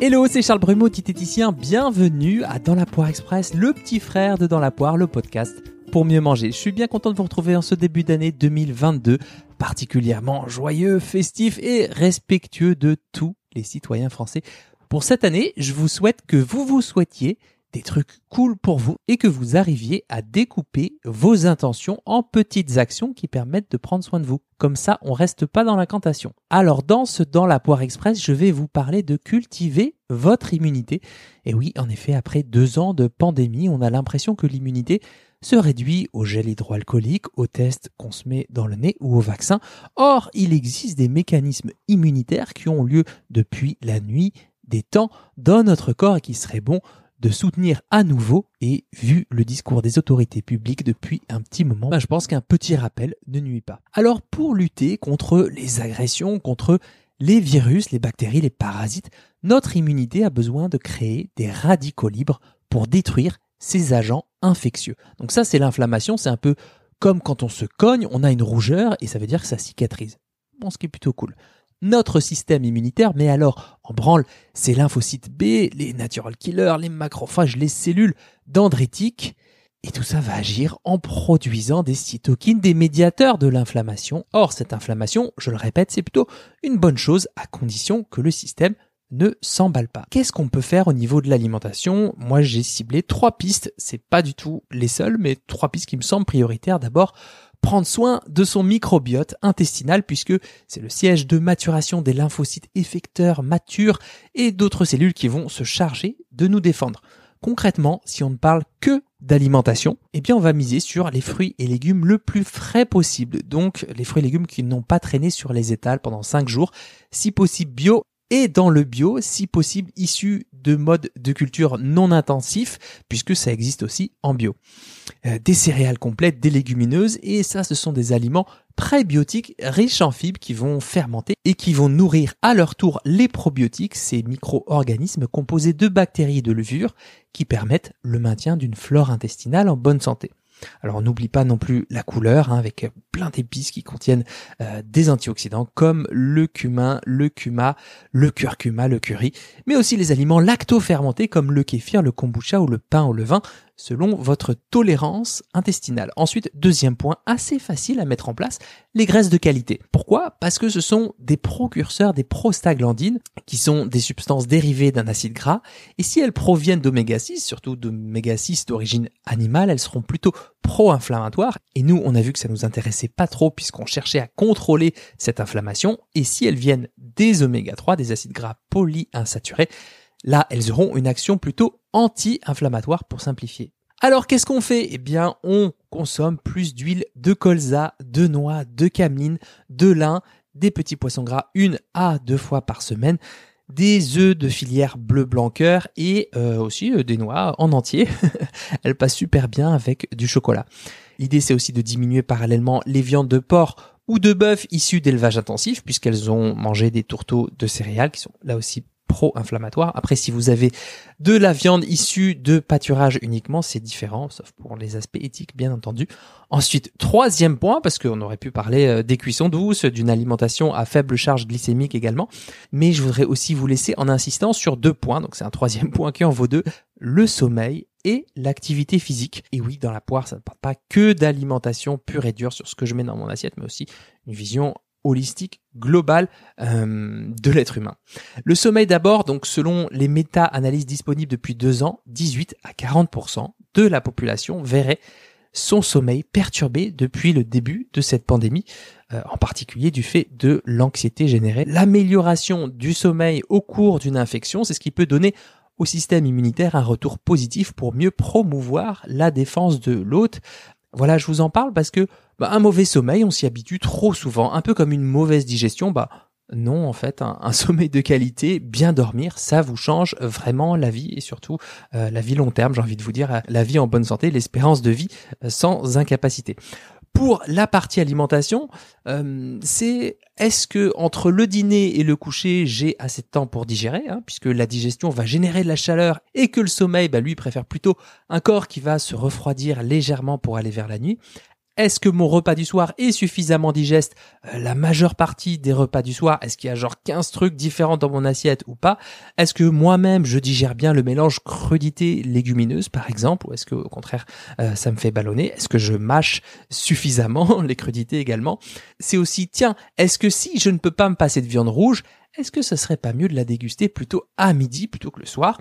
Hello, c'est Charles Brumeau, diététicien. Bienvenue à Dans la Poire Express, le petit frère de Dans la Poire, le podcast pour mieux manger. Je suis bien content de vous retrouver en ce début d'année 2022, particulièrement joyeux, festif et respectueux de tous les citoyens français. Pour cette année, je vous souhaite que vous vous souhaitiez des trucs cool pour vous et que vous arriviez à découper vos intentions en petites actions qui permettent de prendre soin de vous. Comme ça, on reste pas dans l'incantation. Alors, dans ce Dans la Poire Express, je vais vous parler de cultiver votre immunité. Et oui, en effet, après deux ans de pandémie, on a l'impression que l'immunité se réduit au gel hydroalcoolique, aux tests qu'on se met dans le nez ou au vaccin. Or, il existe des mécanismes immunitaires qui ont lieu depuis la nuit des temps dans notre corps et qui seraient bons de soutenir à nouveau et vu le discours des autorités publiques depuis un petit moment, ben, je pense qu'un petit rappel ne nuit pas. Alors pour lutter contre les agressions, contre les virus, les bactéries, les parasites, notre immunité a besoin de créer des radicaux libres pour détruire ces agents infectieux. Donc ça c'est l'inflammation, c'est un peu comme quand on se cogne, on a une rougeur et ça veut dire que ça cicatrise. Bon, ce qui est plutôt cool notre système immunitaire, mais alors en branle ces lymphocytes B, les natural killers, les macrophages, les cellules dendritiques, et tout ça va agir en produisant des cytokines, des médiateurs de l'inflammation. Or, cette inflammation, je le répète, c'est plutôt une bonne chose à condition que le système ne s'emballe pas. Qu'est-ce qu'on peut faire au niveau de l'alimentation? Moi, j'ai ciblé trois pistes. C'est pas du tout les seules, mais trois pistes qui me semblent prioritaires. D'abord, prendre soin de son microbiote intestinal puisque c'est le siège de maturation des lymphocytes effecteurs matures et d'autres cellules qui vont se charger de nous défendre. Concrètement, si on ne parle que d'alimentation, eh bien on va miser sur les fruits et légumes le plus frais possible. Donc les fruits et légumes qui n'ont pas traîné sur les étals pendant 5 jours, si possible bio et dans le bio, si possible issu de modes de culture non intensifs, puisque ça existe aussi en bio. Euh, des céréales complètes, des légumineuses, et ça ce sont des aliments prébiotiques riches en fibres qui vont fermenter et qui vont nourrir à leur tour les probiotiques, ces micro-organismes composés de bactéries et de levures qui permettent le maintien d'une flore intestinale en bonne santé. Alors on n'oublie pas non plus la couleur, hein, avec plein d'épices qui contiennent euh, des antioxydants comme le cumin, le cuma, le curcuma, le curry, mais aussi les aliments lacto-fermentés comme le kéfir, le kombucha ou le pain au levain, selon votre tolérance intestinale. Ensuite, deuxième point assez facile à mettre en place, les graisses de qualité. Pourquoi? Parce que ce sont des procurseurs des prostaglandines, qui sont des substances dérivées d'un acide gras, et si elles proviennent d'oméga 6, surtout d'oméga 6 d'origine animale, elles seront plutôt pro-inflammatoires, et nous on a vu que ça nous intéressait pas trop puisqu'on cherchait à contrôler cette inflammation, et si elles viennent des oméga 3, des acides gras polyinsaturés, Là, elles auront une action plutôt anti-inflammatoire pour simplifier. Alors qu'est-ce qu'on fait? Eh bien, on consomme plus d'huile de colza, de noix, de cameline, de lin, des petits poissons gras une à deux fois par semaine, des œufs de filière bleu blanc et euh, aussi euh, des noix en entier. Elles passent super bien avec du chocolat. L'idée c'est aussi de diminuer parallèlement les viandes de porc ou de bœuf issues d'élevage intensif puisqu'elles ont mangé des tourteaux de céréales qui sont là aussi pro-inflammatoire. Après, si vous avez de la viande issue de pâturage uniquement, c'est différent, sauf pour les aspects éthiques, bien entendu. Ensuite, troisième point, parce qu'on aurait pu parler euh, des cuissons douces, d'une alimentation à faible charge glycémique également, mais je voudrais aussi vous laisser en insistant sur deux points, donc c'est un troisième point qui en vaut deux, le sommeil et l'activité physique. Et oui, dans la poire, ça ne parle pas que d'alimentation pure et dure sur ce que je mets dans mon assiette, mais aussi une vision holistique global euh, de l'être humain. Le sommeil d'abord, donc selon les méta-analyses disponibles depuis deux ans, 18 à 40% de la population verrait son sommeil perturbé depuis le début de cette pandémie, euh, en particulier du fait de l'anxiété générée. L'amélioration du sommeil au cours d'une infection, c'est ce qui peut donner au système immunitaire un retour positif pour mieux promouvoir la défense de l'hôte. Voilà, je vous en parle parce que bah, un mauvais sommeil, on s'y habitue trop souvent, un peu comme une mauvaise digestion. Bah non, en fait, un, sommeil de qualité, bien dormir, ça vous change vraiment la vie et surtout euh, la vie long terme. J'ai envie de vous dire la vie en bonne santé, l'espérance de vie euh, sans incapacité. Pour la partie alimentation, euh, c'est est-ce que entre le dîner et le coucher, j'ai assez de temps pour digérer, hein, puisque la digestion va générer de la chaleur et que le sommeil, bah, lui, préfère plutôt un corps qui va se refroidir légèrement pour aller vers la nuit. Est-ce que mon repas du soir est suffisamment digeste? Euh, La majeure partie des repas du soir, est-ce qu'il y a genre 15 trucs différents dans mon assiette ou pas? Est-ce que moi-même je digère bien le mélange crudité légumineuse par exemple ou est-ce que au contraire euh, ça me fait ballonner? Est-ce que je mâche suffisamment les crudités également? C'est aussi tiens, est-ce que si je ne peux pas me passer de viande rouge, est-ce que ce serait pas mieux de la déguster plutôt à midi plutôt que le soir?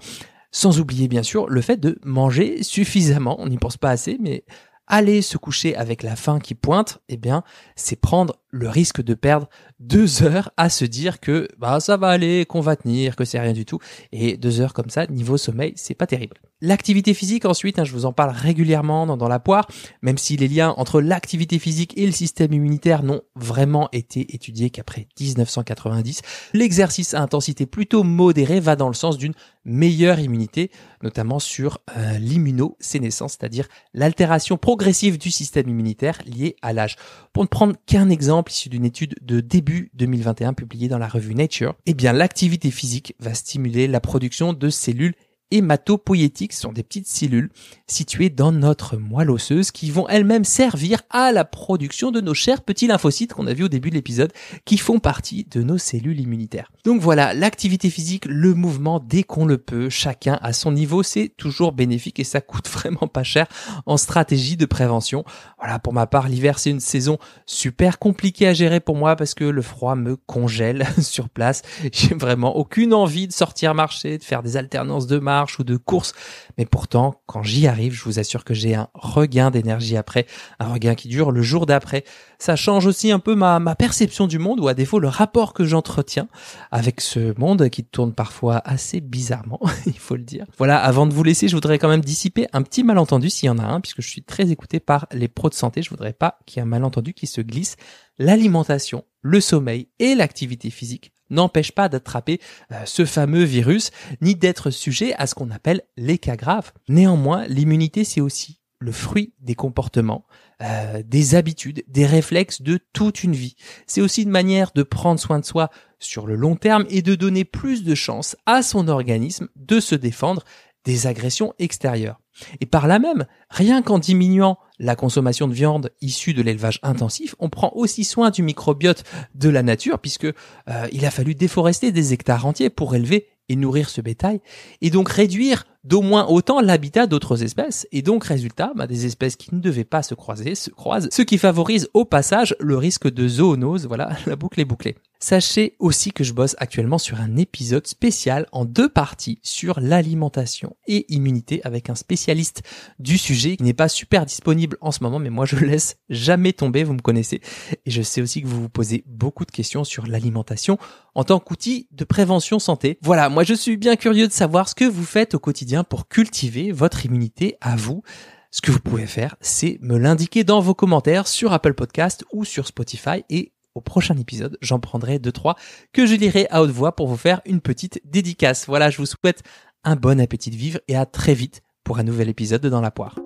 Sans oublier bien sûr le fait de manger suffisamment, on n'y pense pas assez, mais aller se coucher avec la faim qui pointe, eh bien, c'est prendre le risque de perdre deux heures à se dire que bah ça va aller, qu'on va tenir, que c'est rien du tout. Et deux heures comme ça, niveau sommeil, c'est pas terrible. L'activité physique ensuite, hein, je vous en parle régulièrement dans, la poire, même si les liens entre l'activité physique et le système immunitaire n'ont vraiment été étudiés qu'après 1990. L'exercice à intensité plutôt modérée va dans le sens d'une meilleure immunité, notamment sur euh, l'immunosénescence, c'est-à-dire l'altération progressive du système immunitaire liée à l'âge. Pour ne prendre qu'un exemple issu d'une étude de début 2021 publiée dans la revue Nature, eh bien l'activité physique va stimuler la production de cellules hématopoïétiques sont des petites cellules situées dans notre moelle osseuse qui vont elles-mêmes servir à la production de nos chers petits lymphocytes qu'on a vu au début de l'épisode qui font partie de nos cellules immunitaires. Donc voilà, l'activité physique, le mouvement dès qu'on le peut, chacun à son niveau, c'est toujours bénéfique et ça coûte vraiment pas cher en stratégie de prévention. Voilà, pour ma part, l'hiver c'est une saison super compliquée à gérer pour moi parce que le froid me congèle sur place. J'ai vraiment aucune envie de sortir marcher, de faire des alternances de marche ou de course. Mais pourtant, quand j'y arrive, je vous assure que j'ai un regain d'énergie après, un regain qui dure le jour d'après. Ça change aussi un peu ma, perception du monde ou à défaut le rapport que j'entretiens avec ce monde qui tourne parfois assez bizarrement, il faut le dire. Voilà, avant de vous laisser, je voudrais quand même dissiper un petit malentendu s'il y en a un, puisque je suis très écouté par les pros de santé. Je voudrais pas qu'il y ait un malentendu qui se glisse. L'alimentation, le sommeil et l'activité physique n'empêche pas d'attraper euh, ce fameux virus, ni d'être sujet à ce qu'on appelle les cas graves. Néanmoins, l'immunité, c'est aussi le fruit des comportements, euh, des habitudes, des réflexes de toute une vie. C'est aussi une manière de prendre soin de soi sur le long terme et de donner plus de chances à son organisme de se défendre des agressions extérieures. Et par là même, rien qu'en diminuant la consommation de viande issue de l'élevage intensif, on prend aussi soin du microbiote de la nature puisque euh, il a fallu déforester des hectares entiers pour élever et nourrir ce bétail et donc réduire d'au moins autant l'habitat d'autres espèces et donc résultat bah, des espèces qui ne devaient pas se croiser se croisent ce qui favorise au passage le risque de zoonose voilà la boucle est bouclée Sachez aussi que je bosse actuellement sur un épisode spécial en deux parties sur l'alimentation et immunité avec un spécialiste du sujet qui n'est pas super disponible en ce moment, mais moi je laisse jamais tomber, vous me connaissez. Et je sais aussi que vous vous posez beaucoup de questions sur l'alimentation en tant qu'outil de prévention santé. Voilà, moi je suis bien curieux de savoir ce que vous faites au quotidien pour cultiver votre immunité à vous. Ce que vous pouvez faire, c'est me l'indiquer dans vos commentaires sur Apple Podcast ou sur Spotify et au prochain épisode, j'en prendrai deux trois que je lirai à haute voix pour vous faire une petite dédicace. Voilà, je vous souhaite un bon appétit de vivre et à très vite pour un nouvel épisode de Dans la poire.